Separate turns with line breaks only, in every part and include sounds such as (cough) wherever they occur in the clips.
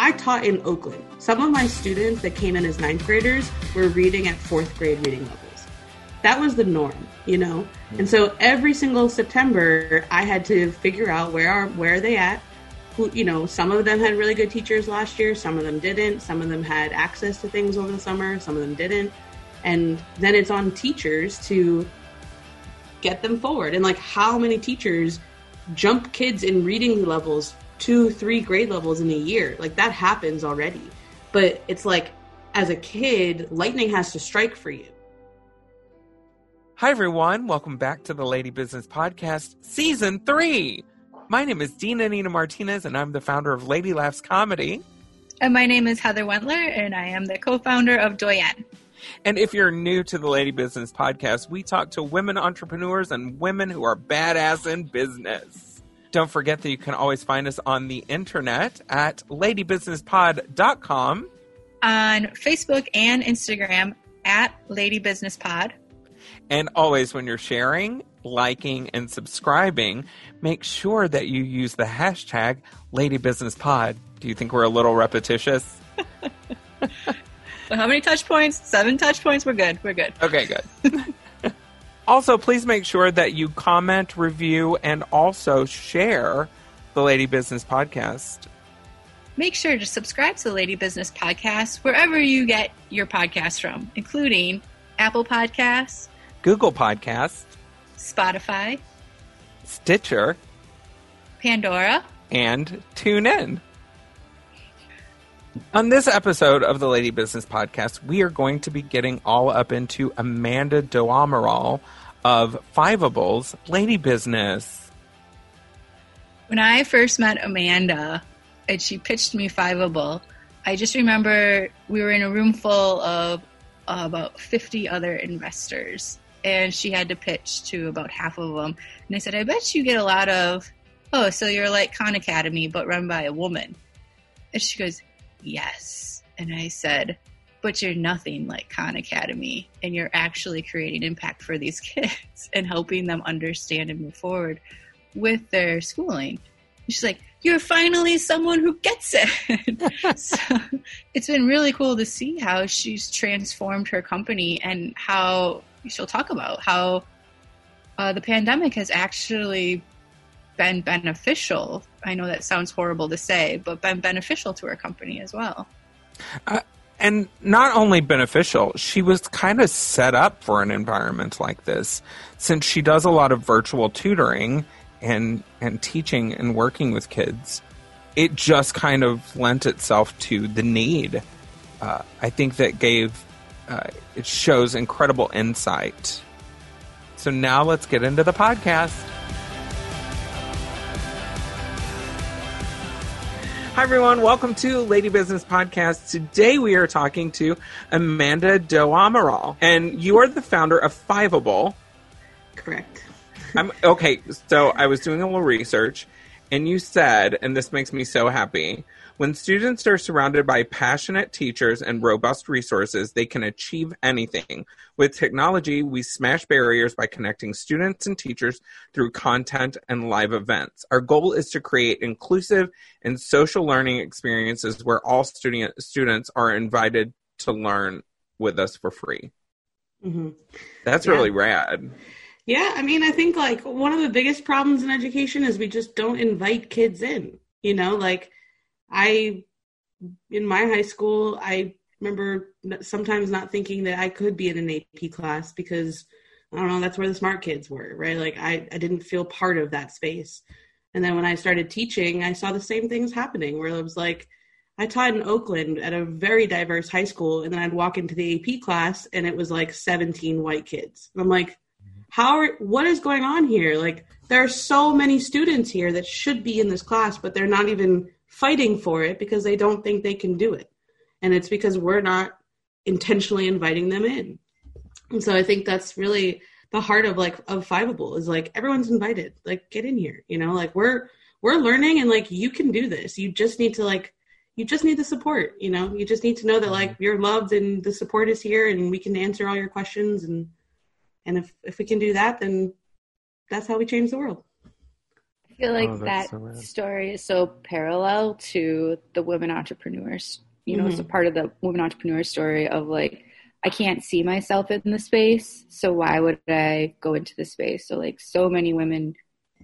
I taught in Oakland. Some of my students that came in as ninth graders were reading at fourth grade reading levels. That was the norm, you know? And so every single September, I had to figure out where are where are they at? Who, you know, some of them had really good teachers last year, some of them didn't. Some of them had access to things over the summer, some of them didn't. And then it's on teachers to get them forward. And like how many teachers jump kids in reading levels two, three grade levels in a year? Like that happens already. But it's like as a kid, lightning has to strike for you.
Hi, everyone. Welcome back to the Lady Business Podcast, Season 3. My name is Dina Nina Martinez, and I'm the founder of Lady Laughs Comedy.
And my name is Heather Wendler, and I am the co founder of Doyen.
And if you're new to the Lady Business Podcast, we talk to women entrepreneurs and women who are badass in business. Don't forget that you can always find us on the internet at ladybusinesspod.com.
On Facebook and Instagram at Lady Business Pod.
And always, when you're sharing, liking, and subscribing, make sure that you use the hashtag LadyBusinessPod. Do you think we're a little repetitious? (laughs) (laughs)
So how many touch points? Seven touch points. We're good. We're good.
Okay, good. (laughs) also, please make sure that you comment, review, and also share the Lady Business Podcast.
Make sure to subscribe to the Lady Business Podcast wherever you get your podcasts from, including Apple Podcasts,
Google Podcasts,
Spotify,
Stitcher,
Pandora,
and tune in. On this episode of the Lady Business Podcast, we are going to be getting all up into Amanda Doamaral of Fiveables Lady Business.
When I first met Amanda and she pitched me Fiveable, I just remember we were in a room full of uh, about 50 other investors and she had to pitch to about half of them. And I said, I bet you get a lot of, oh, so you're like Khan Academy, but run by a woman. And she goes, yes. And I said, but you're nothing like Khan Academy, and you're actually creating impact for these (laughs) kids and helping them understand and move forward with their schooling. And she's like, you're finally someone who gets it. (laughs) so it's been really cool to see how she's transformed her company and how she'll talk about how uh, the pandemic has actually been beneficial. I know that sounds horrible to say, but been beneficial to her company as well.
Uh, and not only beneficial, she was kind of set up for an environment like this since she does a lot of virtual tutoring and and teaching and working with kids. It just kind of lent itself to the need. Uh, I think that gave uh, it shows incredible insight. So now let's get into the podcast. Hi, everyone. Welcome to Lady Business Podcast. Today we are talking to Amanda Doamaral, and you are the founder of Fiveable.
Correct.
I'm okay. So I was doing a little research, and you said, and this makes me so happy. When students are surrounded by passionate teachers and robust resources, they can achieve anything. With technology, we smash barriers by connecting students and teachers through content and live events. Our goal is to create inclusive and social learning experiences where all student, students are invited to learn with us for free.
Mm-hmm.
That's
Yeah.
really rad.
Yeah, I mean, I think like one of the biggest problems in education is we just don't invite kids in. You know, like I, in my high school, I remember sometimes not thinking that I could be in an AP class because I don't know, that's where the smart kids were, right? Like I, I didn't feel part of that space. And then when I started teaching, I saw the same things happening where it was like, I taught in Oakland at a very diverse high school, and then I'd walk into the AP class and it was like 17 white kids. And I'm like, how are, what is going on here? Like, there are so many students here that should be in this class, but they're not even fighting for it because they don't think they can do it. And it's because we're not intentionally inviting them in. And so I think that's really the heart of like of Fiveable is like everyone's invited. Like get in here, you know, like we're we're learning and like you can do this. You just need to like you just need the support, you know. You just need to know that like mm-hmm. you're loved and the support is here and we can answer all your questions and and if if we can do that then that's how we change the world.
Feel like
Oh,
that
so
story is so parallel to the women entrepreneurs. You know, it's mm-hmm. a part of the women entrepreneur story of like, I can't see myself in the space, so why would I go into the space? So, like, so many women,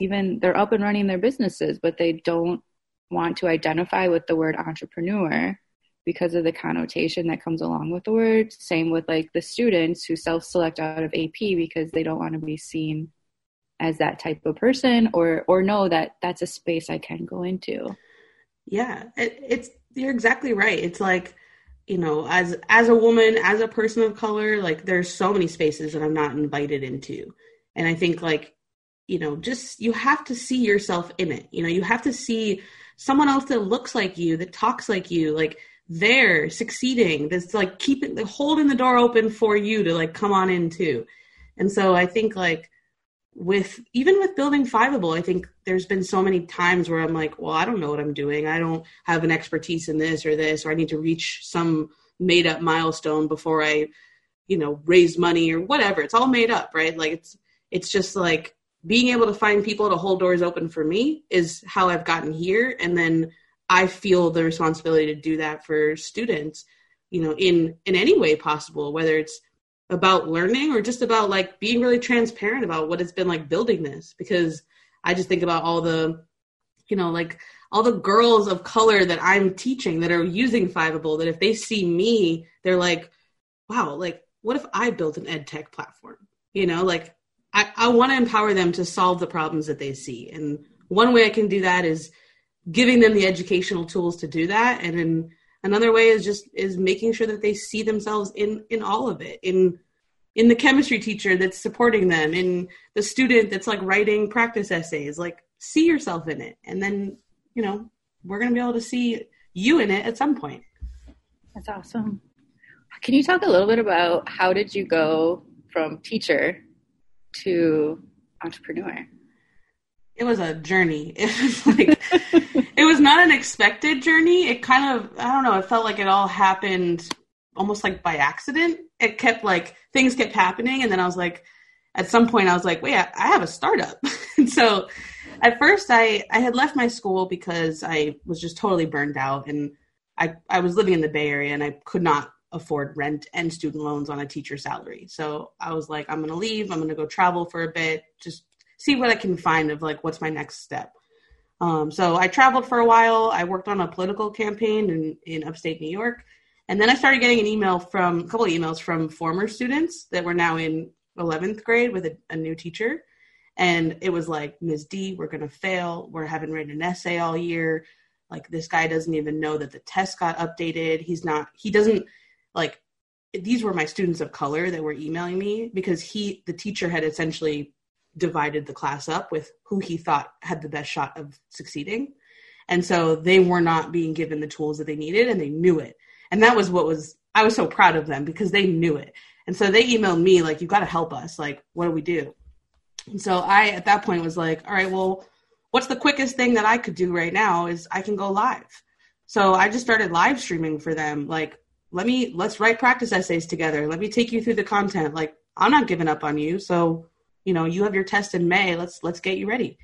even they're up and running their businesses, but they don't want to identify with the word entrepreneur because of the connotation that comes along with the word. Same with like the students who self select out of AP because they don't want to be seen as that type of person or or know that that's a space I can go into.
Yeah, it, it's you're exactly right. It's like, you know, as as a woman, as a person of color, like there's so many spaces that I'm not invited into. And I think like, you know, just you have to see yourself in it. You know, you have to see someone else that looks like you, that talks like you, like they're succeeding. That's like keeping holding the door open for you to like come on in too. And so I think like with even with building fiveable i think there's been so many times where i'm like well i don't know what i'm doing. I don't have an expertise in this or this or i need to reach some made up milestone before i you know raise money or whatever. It's all made up right? Like it's it's just like being able to find people to hold doors open for me is how i've gotten here. And then i feel the responsibility to do that for students you know in in any way possible whether it's about learning or just about like being really transparent about what it's been like building this? Because I just think about all the you know like all the girls of color that I'm teaching that are using Fiveable that if they see me they're like wow like what if I built an ed tech platform? You know like I, I want to empower them to solve the problems that they see. And one way I can do that is giving them the educational tools to do that. And then another way is just is making sure that they see themselves in in all of it in in the chemistry teacher that's supporting them in the student that's like writing practice essays like see yourself in it and then you know we're going to be able to see you in it at some point
That's awesome. Can you talk a little bit about how did you go from teacher to entrepreneur?
It was a journey. (laughs) It was like (laughs) it was not an expected journey. It kind of i don't know it felt like it all happened almost like by accident. It kept like things kept happening and then i was like at some point i was like wait i, I have a startup. (laughs) And so at first i i had left my school because i was just totally burned out and i i was living in the bay area and i could not afford rent and student loans on a teacher salary. So i was like i'm going to leave i'm going to go travel for a bit just see what i can find of like what's my next step um, so I traveled for a while. I worked on a political campaign in, in upstate New York. And then I started getting an email from a couple of emails from former students that were now in 11th grade with a, a new teacher. And it was like, Ms. D, we're going to fail. We're having written an essay all year. Like, this guy doesn't even know that the test got updated. He's not, he doesn't, like, these were my students of color that were emailing me because he, the teacher had essentially divided the class up with who he thought had the best shot of succeeding. And so they were not being given the tools that they needed and they knew it. And that was what was, I was so proud of them because they knew it. And so they emailed me, like, you got to help us. Like, what do we do? And so I, at that point, was like, all right, well, what's the quickest thing that I could do right now is I can go live. So I just started live streaming for them. Like, let me, let's write practice essays together. Let me take you through the content. Like, I'm not giving up on you. So you know you have your test in may let's let's get you ready.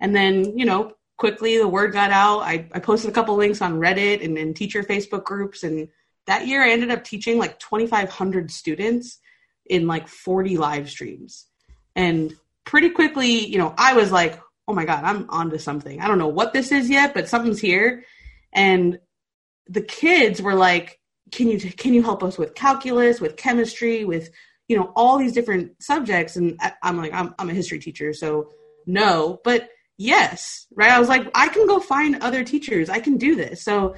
And then you know quickly the word got out. I, I posted a couple links on reddit and in teacher facebook groups. And that year i ended up teaching like 2500 students in like 40 live streams. And pretty quickly you know i was like oh my god i'm onto something. I don't know what this is yet but something's here. And the kids were like can you can you help us with calculus with chemistry with you know all these different subjects and I, i'm like I'm, I'm a history teacher so no. But yes right? I was like i can go find other teachers. I can do this. So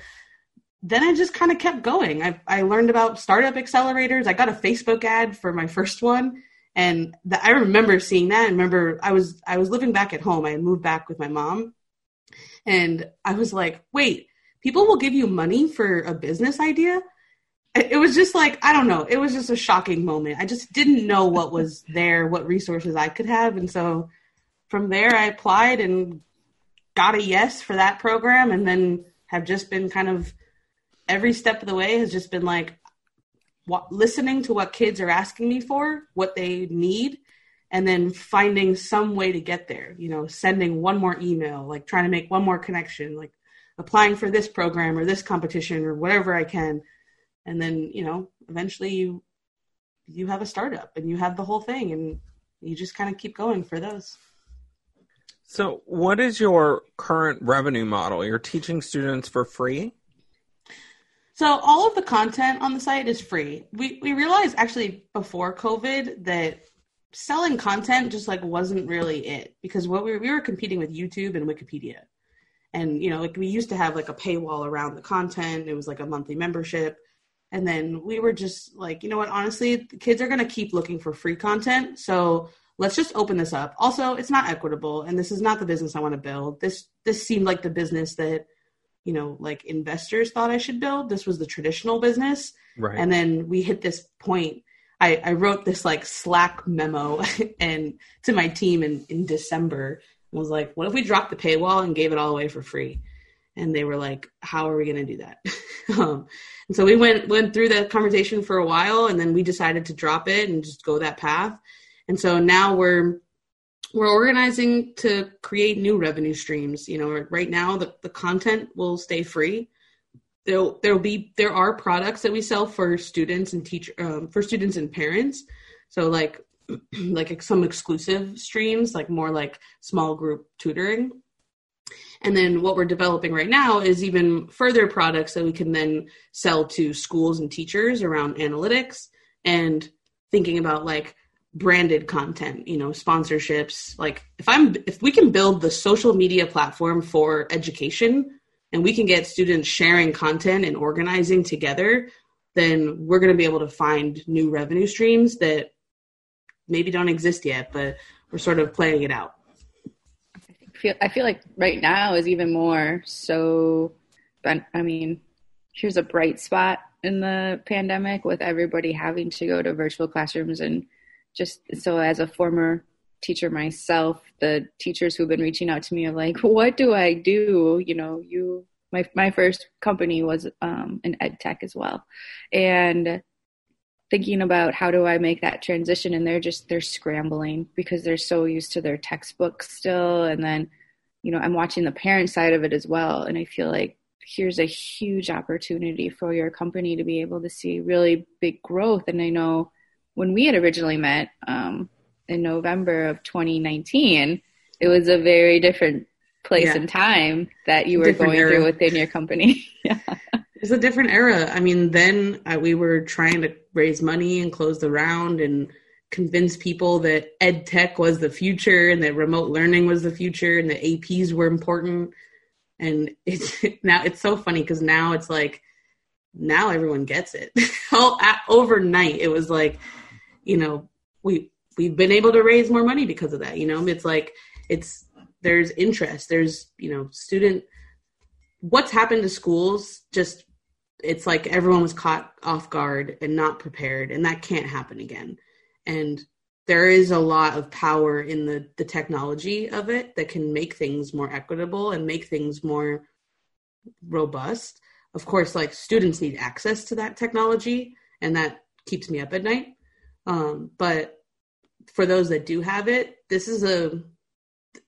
then i just kind of kept going. I, I learned about startup accelerators. I got a facebook ad for my (laughs) first one and the, i remember seeing that. And remember i was i was living back at home. I moved back with my mom. And i was like wait people will give you money for a business idea it was just like i don't know. It was just a shocking moment. I just didn't know what was (laughs) there what resources i could have. And so from there i applied and got a yes for that program and then have just been kind of every step of the way has just been like what, listening to what kids are asking me for what they need and then finding some way to get there you know sending one more email like trying to make one more connection like applying for this program or this competition or whatever i can and then you know eventually you you have a startup and you have the whole thing and you just kind of keep going for those
so what is your current revenue model you're teaching students for free
so all of the content on the site is free we we realized actually before covid that selling content just like wasn't really it because what we were, we were competing with YouTube and Wikipedia. And you know, like we used to have like a paywall around the content. It was like a monthly membership. And then we were just like, you know what, honestly, kids are going to keep looking for free content. So let's just open this up. Also, it's not equitable and this is not the business I want to build. This this seemed like the business that you know, like investors thought I should build. This was the traditional business.
Right.
And then we hit this point I, I wrote this like Slack memo (laughs) and to my team in, in December and was like, what if we dropped the paywall and gave it all away for free? And they were like, how are we going to do that? (laughs) um, and so we went, went through that conversation for a while and then we decided to drop it and just go that path. And so now we're, we're organizing to create new revenue streams. You know, right now the, the content will stay free there there'll be there are products that we sell for students and teach um, for students and parents. So like (clears throat) like some exclusive streams, like more like small group tutoring. And then what we're developing right now is even further products that we can then sell to schools and teachers around analytics and thinking about like branded content, you know, sponsorships. Like if I'm if we can build the social media platform for education and we can get students sharing content and organizing together, then we're going to be able to find new revenue streams that maybe don't exist yet, but we're sort of playing it out.
I feel, I feel like right now is even more so. I mean, here's a bright spot in the pandemic with everybody having to go to virtual classrooms and just so as a former teacher myself, the teachers who've been reaching out to me are like, (laughs) what do I do? You know, you, my, my first company was um, an ed tech as well. And thinking about how do I make that transition and they're just, they're scrambling because they're so used to their textbooks still. And then, you know, I'm watching the parent side of it as well. And I feel like here's a huge opportunity for your company to be able to see really big growth. And I know when we had originally met, um, in November of 2019, it was a very different place yeah. and time that you were different going era. through within your company. (laughs) yeah.
It's a different era. I mean, then uh, we were trying to raise money and close the round and convince people that ed tech was the future and that remote learning was the future and that APs were important. And it's (laughs) now it's so funny because now it's like now everyone gets it. (laughs) Overnight, it was like, you know, we we've been able to raise more money because of that. You know, it's like it's there's interest. There's you know student. What's happened to schools? Just it's like everyone was caught off guard and not prepared, and that can't happen again. And there is a lot of power in the the technology of it that can make things more equitable and make things more robust. Of course, like students need access to that technology, and that keeps me up at night. Um, but for those that do have it, this is a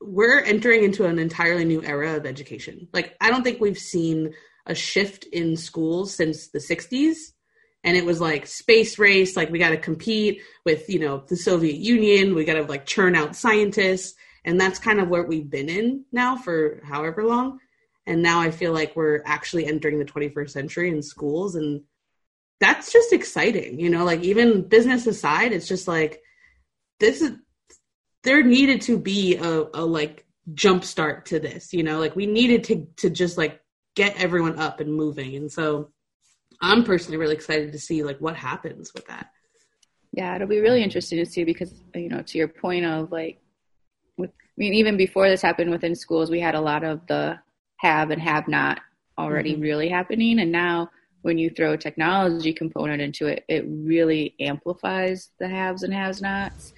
we're entering into an entirely new era of education. Like I don't think we've seen a shift in schools since the 60s and it was like space race like we got to compete with you know the soviet union we got to like churn out scientists. And that's kind of where we've been in now for however long. And now i feel like we're actually entering the 21st century in schools. And that's just exciting you know like even business aside it's just like this is there needed to be a, a like jump start to this you know like we needed to to just like get everyone up and moving. And so i'm personally really excited to see like what happens with that.
Yeah it'll be really interesting to see because you know to your point of like with i mean even before this happened within schools we had a lot of the have and have not already mm-hmm. really happening. And now when you throw a technology component into it it really amplifies the haves and has nots.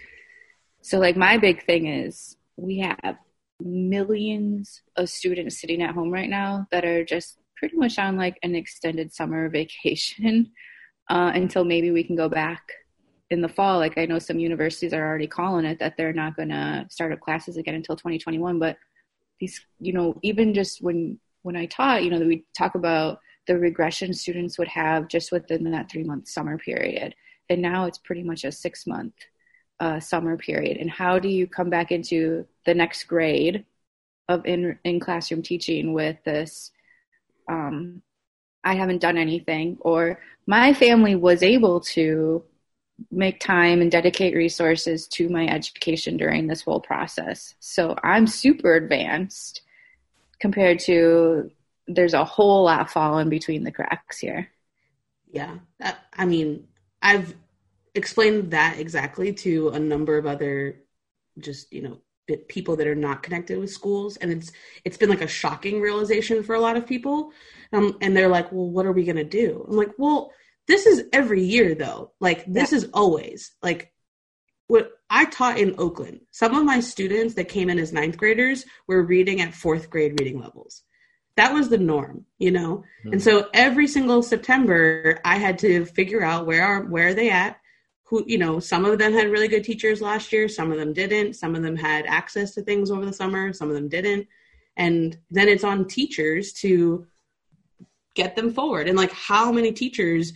So, like, my big thing is we have millions of students sitting at home right now that are just pretty much on like an extended summer (laughs) vacation uh, until maybe we can go back in the fall, like I know some universities are already calling it that they're not going to start up classes again until 2021. But these, you know, even just when when I taught, you know, we talk about the regression students would have just within that three month summer period, and now it's pretty much a six month uh, summer period. And how do you come back into the next grade of in in classroom teaching with this? Um, I haven't done anything, or my family was able to make time and dedicate resources to my education during this whole process. So I'm super advanced compared to there's a whole lot falling between the cracks here.
Yeah. I mean, I've explained that exactly to a number of other just, you know, people that are not connected with schools and it's it's been like a shocking realization for a lot of people um, and they're like well what are we going to do i'm like well this is every year though. Like this yeah. is always like what I taught in Oakland. Some of my students that came in as ninth graders were reading at fourth grade reading levels. That was the norm, you know. Mm-hmm. And so every single September, I had to figure out where are where are they at. Who you know, some of them had really good teachers last year. Some of them didn't. Some of them had access to things over the summer. Some of them didn't. And then it's on teachers to get them forward. And like, how many teachers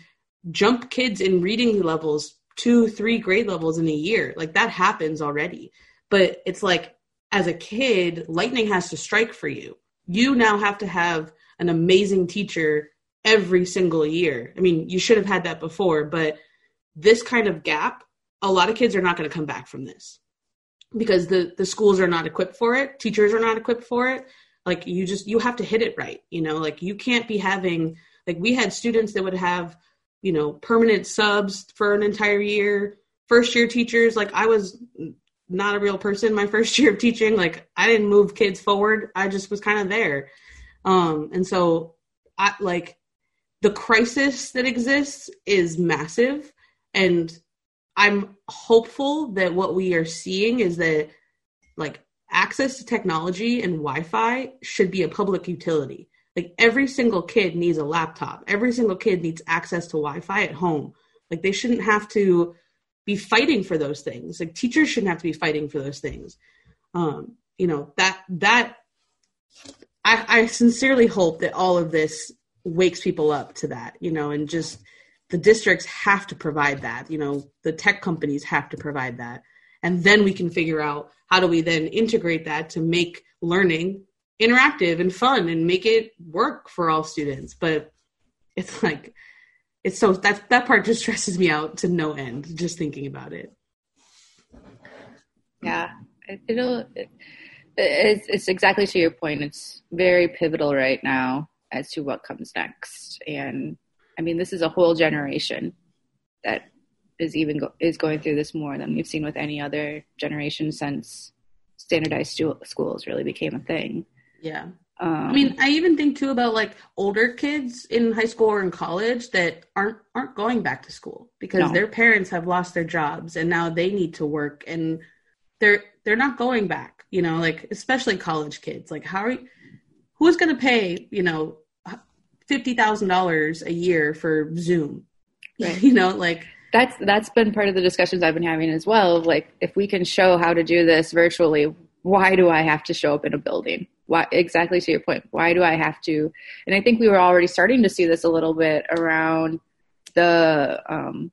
jump kids in reading levels two, three grade levels in a year. Like that happens already. But it's like as a kid, lightning has to strike for you. You now have to have an amazing teacher every single year. I mean, you should have had that before, but this kind of gap, a lot of kids are not going to come back from this because the the schools are not equipped for it, teachers are not equipped for it. Like you just you have to hit it right, you know? Like you can't be having like we had students that would have you know, permanent subs for an entire year, first year teachers. Like I was not a real person my (laughs) first year of teaching. Like I didn't move kids forward. I just was kind of there. Um, and so I like the crisis that exists is massive. And I'm hopeful that what we are seeing is that like access to technology and Wi-Fi should be a public utility. Like every single kid needs a laptop. Every single kid needs access to Wi-Fi at home. Like they shouldn't have to be fighting for those things. Like teachers shouldn't have to be fighting for those things. Um, you know that that I, I sincerely hope that all of this wakes people up to that. You know, and just the districts have to provide that. You know, the tech companies have to provide that, and then we can figure out how do we then integrate that to make learning interactive and fun and make it work for all students. But it's like it's so that that part just (laughs) stresses me out to no end just thinking about it.
Yeah, it, it'll. It, it's, it's exactly to your point. It's very pivotal right now as to what comes next, and I mean, this is a whole generation that is even go, is going through this more than we've seen with any other generation since standardized stu- schools really became a thing.
Yeah. Um, I mean, I even think too about like older kids in high school or in college that aren't aren't going back to school because no. their parents have lost their jobs and now they need to work and they're they're not going back. You know, like especially college kids. Like, how are you, who's going to pay? You know, fifty thousand dollars a year for Zoom? (laughs) Right. you know, like
that's that's been part of the discussions I've been having as well. Of like, if we can show how to do this virtually, why do I have to show up in a building? why exactly to your point why do i have to and i think we were already starting to see this a little bit around the um,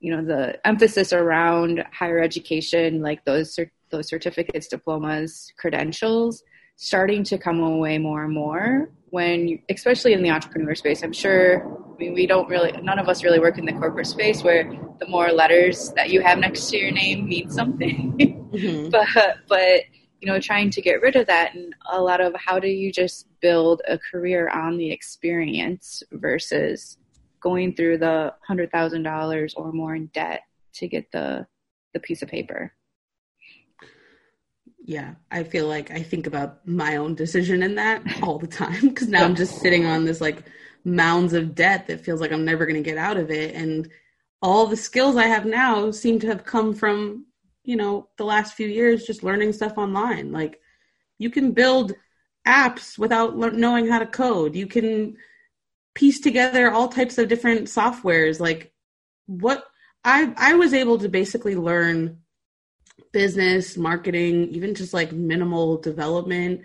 you know the emphasis around higher education like those those certificates diplomas credentials starting to come away more and more when you, especially in the entrepreneur space i'm sure i mean we don't really none of us really work in the corporate space where the more letters that you have next to your name means something (laughs) mm-hmm. but but you know, trying to get rid of that and a lot of how do you just build a career on the experience versus going through the hundred thousand dollars or more in debt to get the the piece of paper.
Yeah, I feel like I think about my own decision in that all the time because now I'm just sitting on this like mounds of debt that feels like I'm never going to get out of it and all the skills I have now seem to have come from you know the last few years just learning stuff online. Like you can build apps without le- knowing how to code. You can piece together all types of different softwares. Like what I I was able to basically learn business, marketing, even just like minimal development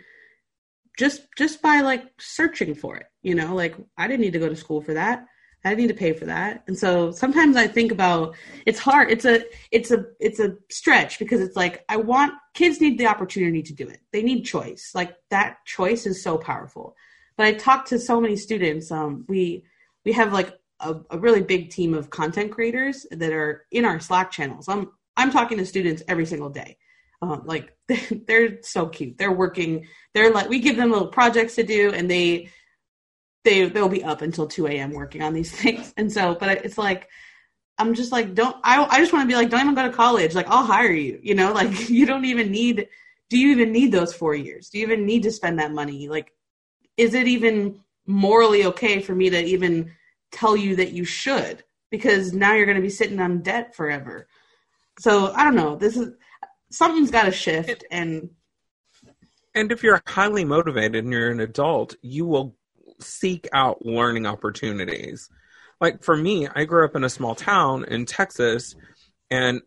just just by like searching for it, you know, like I didn't need to go to school for that. I didn't need to pay for that. And so sometimes I think about it's hard. It's a it's a it's a stretch because it's like I want kids need the opportunity to do it. They need choice. Like that choice is so powerful. But I talk to so many students. Um, we we have like a, a really big team of content creators that are in our Slack channels. I'm I'm talking to students every single day. Um, like (laughs) they're so cute. They're working. They're like we give them little projects to do, and they they they'll be up until two a.m. working on these (laughs) things. And so, but it's like I'm just like don't I I just want to be like don't even go to college. Like I'll hire you. You know, (laughs) like you don't even need. Do you even need those four years? Do you even need to spend that money? Like, is it even morally okay for me to even tell you that you should? Because now you're going to be sitting on debt forever. So I don't know. This is something's got to shift, and
and if you're highly motivated and you're an adult, you will seek out learning opportunities. Like for me, I grew up in a small town in Texas, and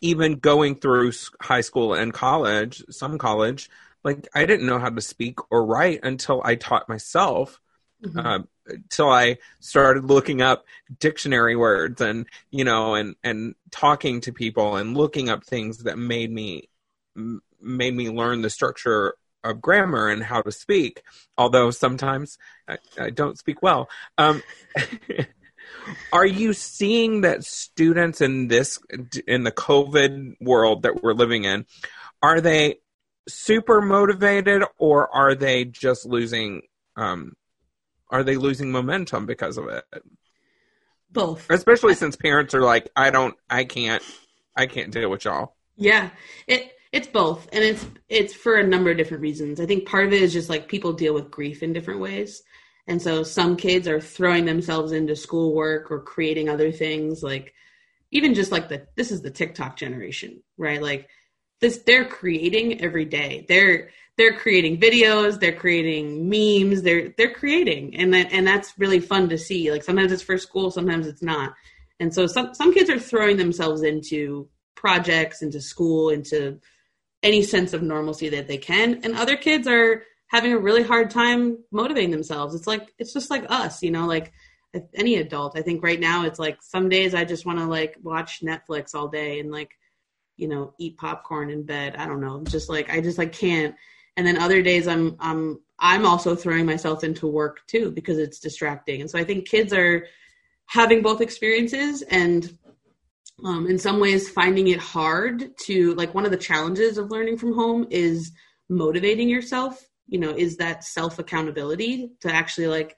even going through high school and college, some college, like I didn't know how to speak or write until I taught myself. Mm-hmm. Uh, till I started looking up dictionary words and you know and and talking to people and looking up things that made me made me learn the structure of grammar and how to speak. Although sometimes I, I don't speak well. Um, (laughs) are you seeing that students in this in the covid world that we're living in are they super motivated or are they just losing um, are they losing momentum because of it?
Both.
Especially since parents are like, I don't, I can't, I can't deal with y'all.
Yeah, it it's both, and it's it's for a number of different reasons. I think part of it is just like people deal with grief in different ways, and so some kids are throwing themselves into schoolwork or creating other things, like even just like the this is the TikTok generation, right? Like this, they're creating every day. They're they're creating videos, they're creating memes, they're they're creating, and that and that's really fun to see. Like sometimes it's for school, sometimes it's not, and so some some kids are throwing themselves into projects, into school, into any sense of normalcy that they can, and other kids are having a really hard time motivating themselves. It's like it's just like us, you know, like any adult. I think right now it's like some days I just want to like watch Netflix all day and like you know eat popcorn in bed. I don't know, just like I just like can't and then other days i'm i'm i'm also throwing myself into work too because it's distracting. And so i think kids are having both experiences and um, in some ways finding it hard to like one of the challenges of learning from home is motivating yourself you know is that self accountability to actually like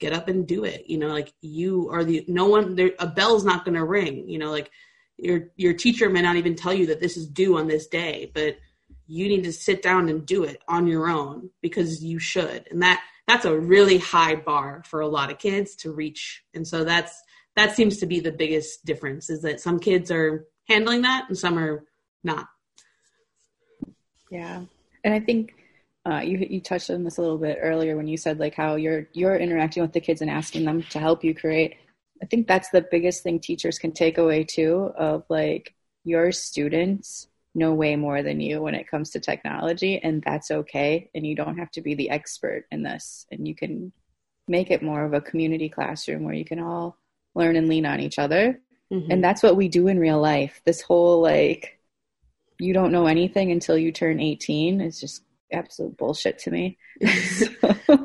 get up and do it. You know like you are the no one there a bell's not going to ring. You know like your your teacher may not even tell you that this is due on this day but you need to sit down and do it on your own because you should. And that that's a really high bar for a lot of kids to reach. And so that's that seems to be the biggest difference is that some kids are handling that and some are not.
Yeah. And i think uh, you you touched on this a little bit earlier when you said like how you're you're interacting with the kids and asking them to help you create. I think that's the biggest thing teachers can take away too of like your students know way more than you when it comes to technology and that's okay. And you don't have to be the expert in this. And you can make it more of a community classroom where you can all learn and lean on each other. Mm-hmm. and that's what we do in real life. This whole like you don't know anything until you turn 18 is just absolute bullshit to me. (laughs)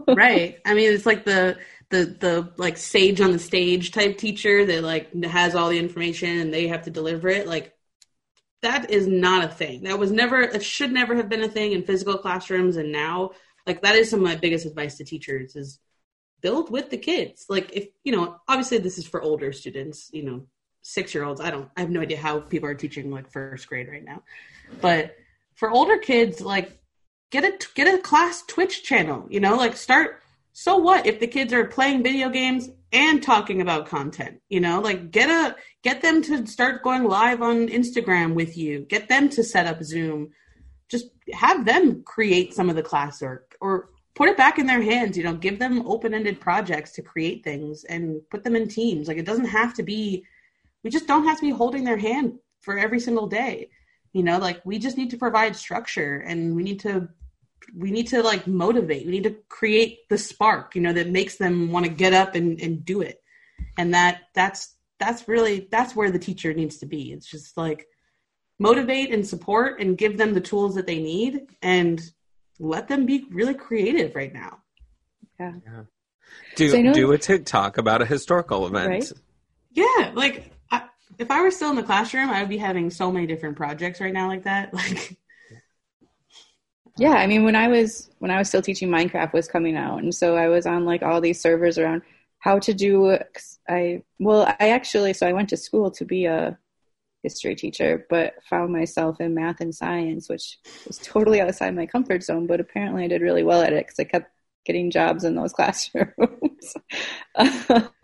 Right. I mean it's like the the the like sage on the stage type teacher that like has all the information and they have to deliver it. Like that is not a thing. That was never, it should never have been a thing in physical classrooms. And now, like, that is some of my biggest advice to teachers is build with the kids. Like, if, you know, obviously this is for older students, you know, six year olds. I don't, I have no idea how people are teaching like first grade right now. But for older kids, like, get a, get a class Twitch channel, you know, like start, so what if the kids are playing video games and talking about content you know like get a get them to start going live on instagram with you get them to set up zoom just have them create some of the classwork or put it back in their hands you know give them open-ended projects to create things and put them in teams like it doesn't have to be we just don't have to be holding their hand for every single day. You know, like we just need to provide structure and we need to we need to like motivate. We need to create the spark, you know, that makes them want to get up and, and do it. And that that's that's really that's where the teacher needs to be. It's just like motivate and support and give them the tools that they need and let them be really creative right now.
Yeah.
Yeah. Do
So
do a TikTok about a historical event.
Right.
Yeah, like I, if I were still in the classroom, I would be having so many different projects right now like that. (laughs) Like
Yeah, I mean when I was when I was still teaching Minecraft was coming out and so I was on like all these servers around how to do I well I actually so I went to school to be a history teacher but found myself in math and science which was totally outside my comfort zone but apparently I did really well at it cuz I kept getting jobs in those (laughs) classrooms. (laughs)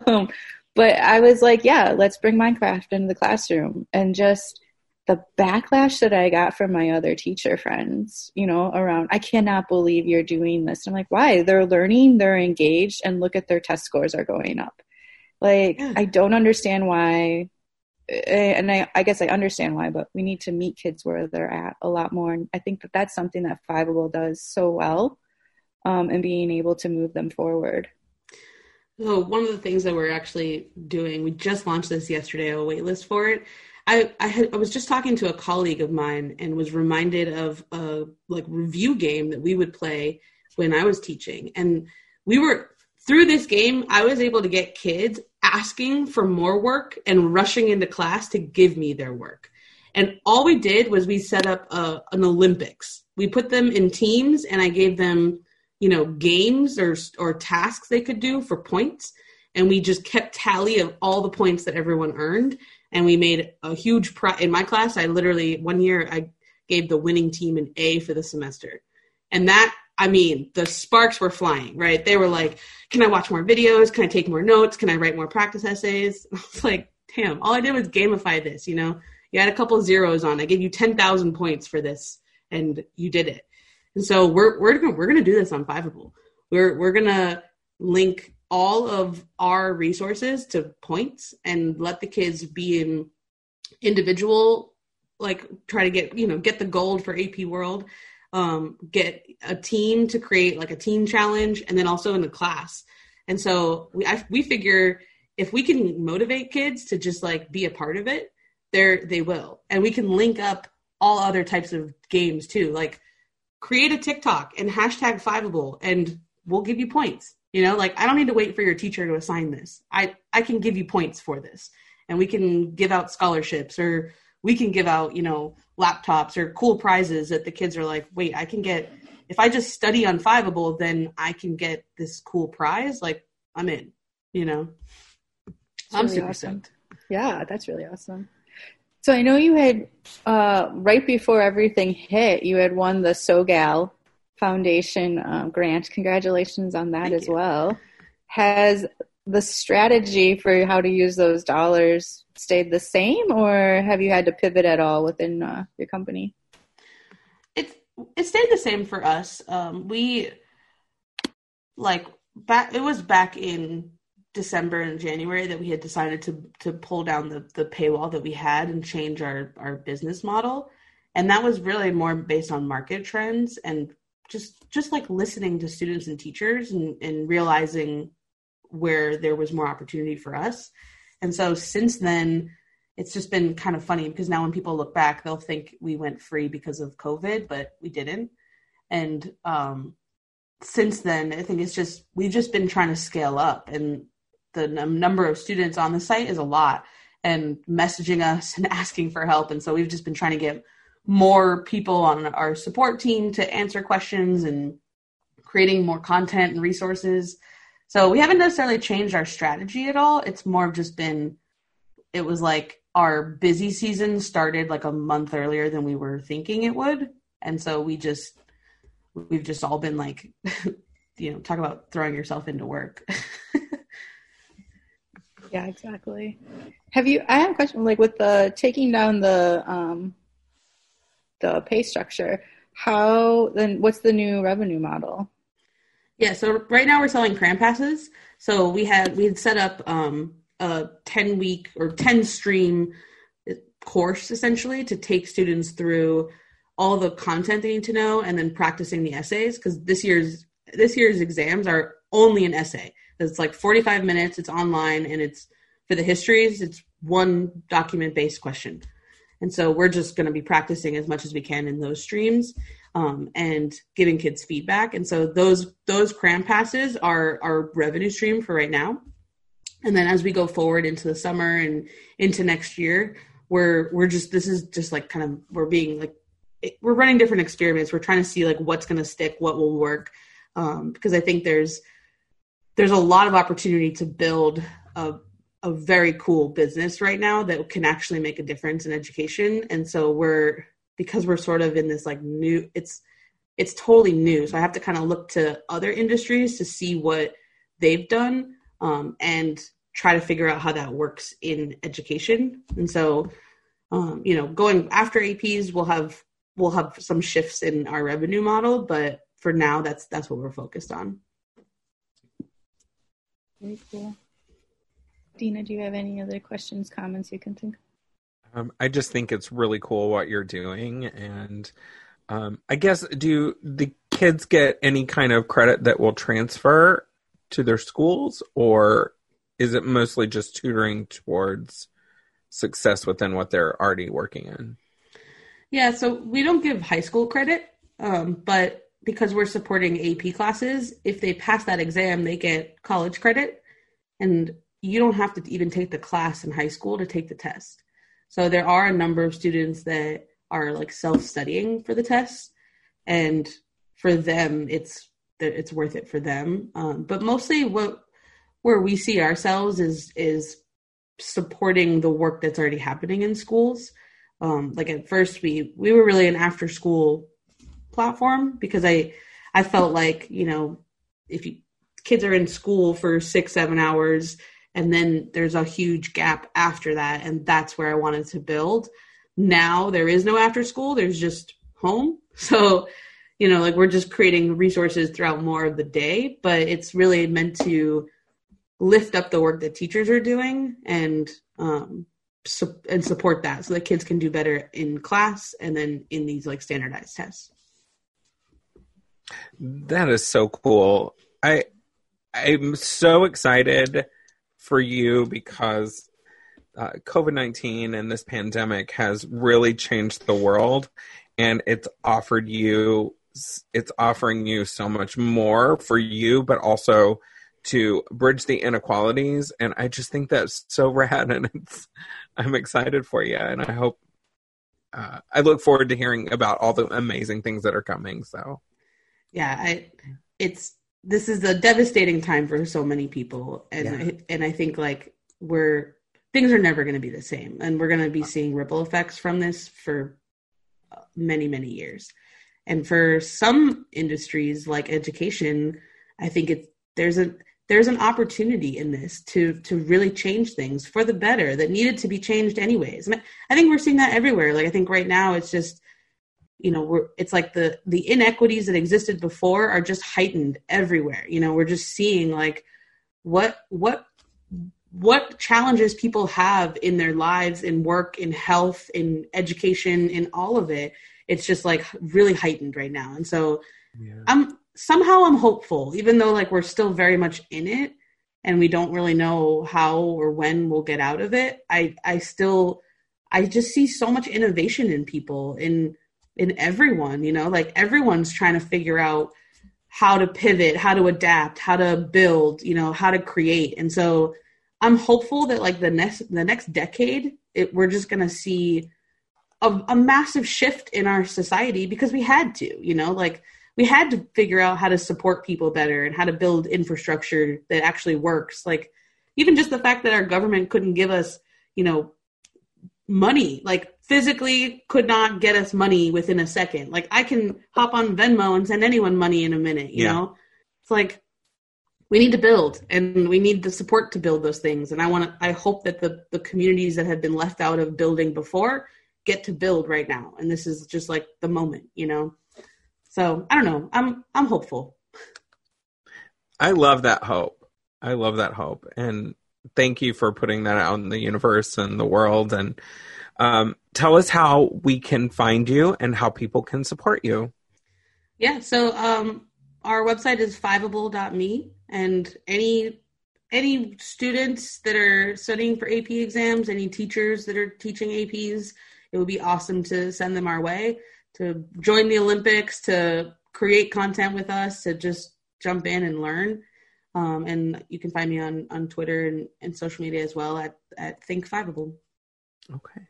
um, but I was like, yeah, let's bring Minecraft into the classroom and just the backlash that I got from my other teacher friends, you know, around, I cannot believe you're doing this. I'm like, why? They're learning, they're engaged, and look at their test scores are going up. Like,
Yeah.
I don't understand why. eh, And I, I guess I understand why, but we need to meet kids where they're at a lot more. And I think that that's something that Fiveable does so well, um, and being able to move them forward.
So one of the things that we're actually doing, we just launched this yesterday, a wait list for it. I I, had, I was just talking to a colleague of mine and was reminded of a like review game that we would play when I was teaching, and we were through this game. I was able to get kids asking for more work and rushing into class to give me their work. And all we did was we set up a, an Olympics. We put them in teams, and I gave them you know games or or tasks they could do for points and we just kept tally of all the points that everyone earned and we made a huge pri- in my class i literally one year i gave the winning team an a for the semester. And that i mean the sparks were flying right? They were like can i watch more videos? Can i take more notes? Can i write more practice essays? (laughs) I was like damn all i did was gamify this you know? You had a couple zeros on i gave you 10000 points for this and you did it. And so we're we're gonna we're gonna do this on Fiveable. We're we're gonna link all of our resources to points and let the kids be in individual like try to get you know get the gold for AP World, um, get a team to create like a team challenge, and then also in the class. And so we I, we figure if we can motivate kids to just like be a part of it, they're they will, and we can link up all other types of games too, like create a TikTok and hashtag Fiveable, and we'll give you points. You know, like I don't need to wait for your teacher to assign this. I I can give you points for this, and we can give out scholarships, or we can give out you know laptops or cool prizes that the kids are like, wait, I can get if I just study on Fiveable, then I can get this cool prize. Like I'm in. You know, I'm
really
super
awesome.
stoked.
Yeah, that's really awesome. So I know you had uh, right before everything hit, you had won the SoGal Foundation um, grant. Congratulations on that
Thank
as
you.
well. Has the strategy for how to use those dollars stayed the same, or have you had to pivot at all within uh, your company?
it it stayed the same for us. Um, we like back. It was back in December and January that we had decided to to pull down the the paywall that we had and change our our business model, and that was really more based on market trends and just just like listening to students and teachers and and realizing where there was more opportunity for us. And so since then, it's just been kind of funny because now when people look back, they'll think we went free because of COVID, but we didn't. And um, since then, I think it's just we've just been trying to scale up, and the num- number of students on the site is a lot, and messaging us (laughs) and asking for help. And so we've just been trying to get more people on our support team to answer questions and creating more content and resources. So we haven't necessarily changed our strategy at all. It's more of just been it was like our busy season started like a month earlier than we were thinking it would. And so we just we've just all been like (laughs) you know, talk about throwing yourself into work. (laughs)
Yeah, exactly. Have you? I have a question. Like with the taking down the um, the pay structure, how then? What's the new revenue model?
Yeah, so right now we're selling cram passes. So we had we had set up um, a 10 week or 10 stream course essentially to take students through all the content they need to know and then practicing the essays because this year's this year's exams are only an essay it's like 45 minutes it's online and it's for the histories it's one document based question and so we're just going to be practicing as much as we can in those streams um, and giving kids feedback. And so those those cram passes are our revenue stream for right now. And then as we go forward into the summer and into next year we're we're just this is just like kind of we're being like we're running different experiments. We're trying to see like what's going to stick what will work um, because i think there's there's a lot of opportunity to build a, a very cool business right now that can actually make a difference in education and so we're because we're sort of in this like new it's it's totally new so i have to kind of look to other industries to see what they've done um, and try to figure out how that works in education and so um, you know going after aps we'll have we'll have some shifts in our revenue model, but for now, that's that's what we're focused on.
Very cool. Dina, do you have any other questions, comments you can think?
Um, I just think it's really cool what you're doing, and um, I guess do the kids get any kind of credit that will transfer to their schools, or is it mostly just tutoring towards success within what they're already working in?
Yeah, so we don't give high school credit, um, but because we're supporting AP classes, if they pass that exam, they get college credit, and you don't have to even take the class in high school to take the test. So there are a number of students that are like self-studying for the test, and for them, it's it's worth it for them. Um, but mostly, what where we see ourselves is is supporting the work that's already happening in schools um, like at first we we were really an after school platform because I I felt like you know if you, kids are in school for six seven hours and then there's a huge gap after that and that's where I wanted to build. Now there is no after school. There's just home. (laughs) So you know like we're just creating resources throughout more of the day, but it's really meant to lift up the work that teachers are doing and um, su- and support that so that kids can do better in class and then in these like standardized tests.
That is so cool. I I'm so excited for you because uh, COVID 19 and this pandemic has really changed the world and it's offered you, it's offering you so much more for you, but also to bridge the inequalities. And I just think that's so (laughs) rad. And it's, I'm excited for you, and I hope. Uh, I look forward to hearing about all the amazing things that are coming. So,
yeah, I it's this is a devastating time for so many people, and yeah. I, and I think like we're things are never going to be the same, and we're going to be seeing ripple effects from this for many many years. And for some industries like education, I think it's there's a there's an opportunity in this to to really change things for the better that needed to be changed anyways. I think we're seeing that everywhere. Like I think right now it's just you know we're it's like the the inequities that existed before are just heightened everywhere. You know we're just seeing like what what what challenges people have in their lives in work in health in education in all of it it's just like really heightened right now and so yeah. i'm somehow I'm hopeful, even though like we're still very much in it and we don't really know how or when we'll get out of it. I I still I just see so much innovation in people in in everyone, you know, like everyone's trying to figure out how to pivot, how to adapt, how to build, you know, how to create. And so I'm hopeful that like the next the next decade, it, we're just going to see a, a massive shift in our society because we had to, you know, like we had to figure out how to support people better and how to build infrastructure that actually works like even just the fact that our government couldn't give us you know money like physically could not get us money within a second like i can hop on venmo and send anyone money in a minute you yeah. know it's like we need to build and we need the support to build those things and i want to i hope that the the communities that have been left out of building before get to build right now and this is just like the moment you know so I don't know. I'm I'm hopeful.
I love that hope. I love that hope. And thank you for putting that out in the universe and the world. And um, tell us how we can find you and how people can support you.
Yeah, so um, our website is fiveable.me, and any any students that are studying for AP exams, any teachers that are teaching APs, it would be awesome to send them our way to join the Olympics, to create content with us, to just jump in and learn. Um, and you can find me on on Twitter and, and social media as well at at Think Fiveable.
Okay.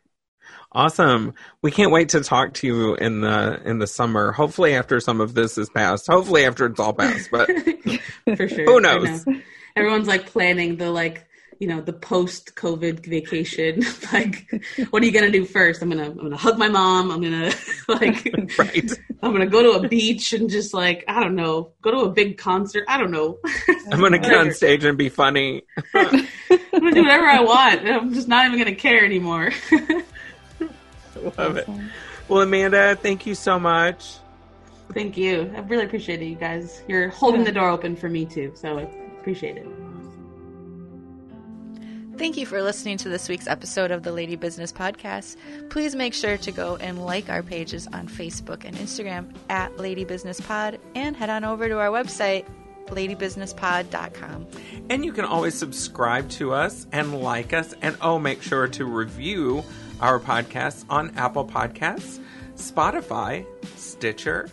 Awesome. We can't wait to talk to you in the in the summer. Hopefully after some of this is passed. Hopefully after it's all passed, but (laughs)
for sure.
Who knows?
Know. Everyone's like planning the like you know the post COVID vacation. (laughs) like, what are you gonna do first? I'm gonna I'm gonna hug my mom. I'm gonna (laughs) like
right.
I'm gonna go to a beach and just like I don't know, go to a big concert. I don't know.
I'm gonna get on stage and be funny.
I'm gonna do whatever I want. I'm just not even gonna care anymore. (laughs)
Love it. Well, Amanda, thank you so much.
Thank you. I really appreciate it, you guys. You're holding the door open for me too, so I appreciate it.
Thank you for listening to this week's episode of the Lady Business Podcast. Please make sure to go and like our pages on Facebook and Instagram at Lady Business Pod and head on over to our website, ladybusinesspod.com.
And you can always subscribe to us and like us, and oh, make sure to review our podcasts on Apple Podcasts, Spotify, Stitcher,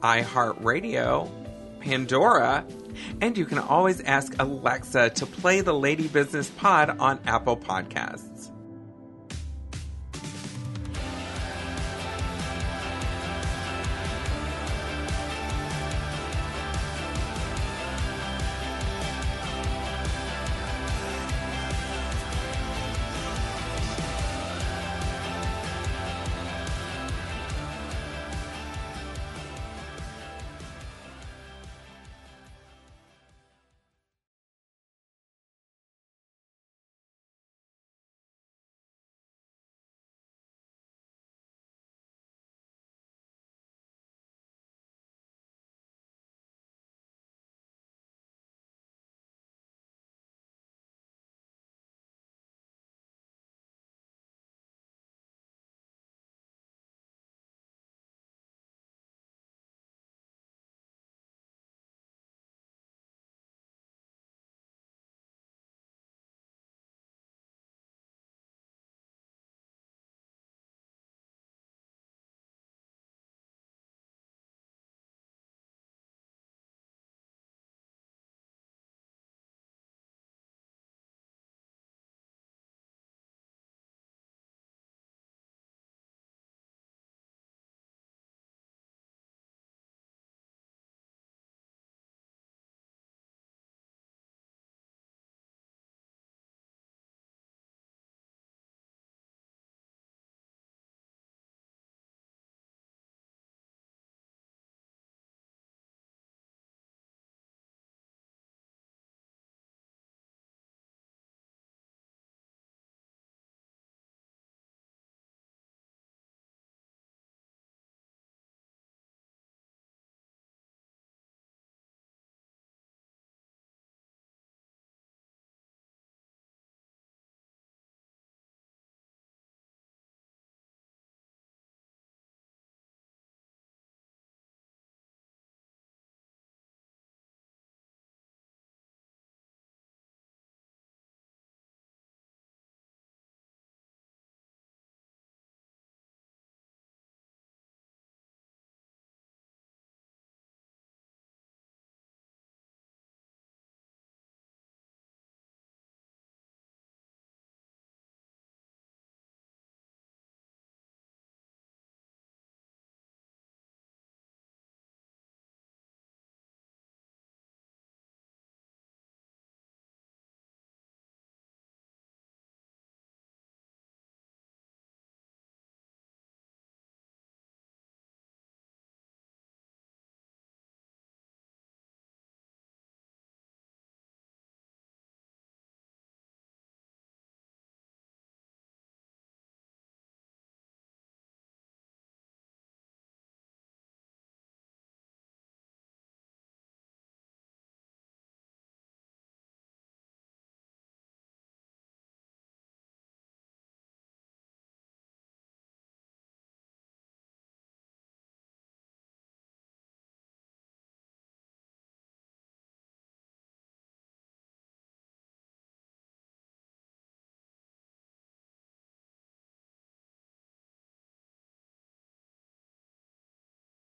iHeartRadio, Pandora, and you can always ask Alexa to play the Lady Business Pod on Apple Podcasts.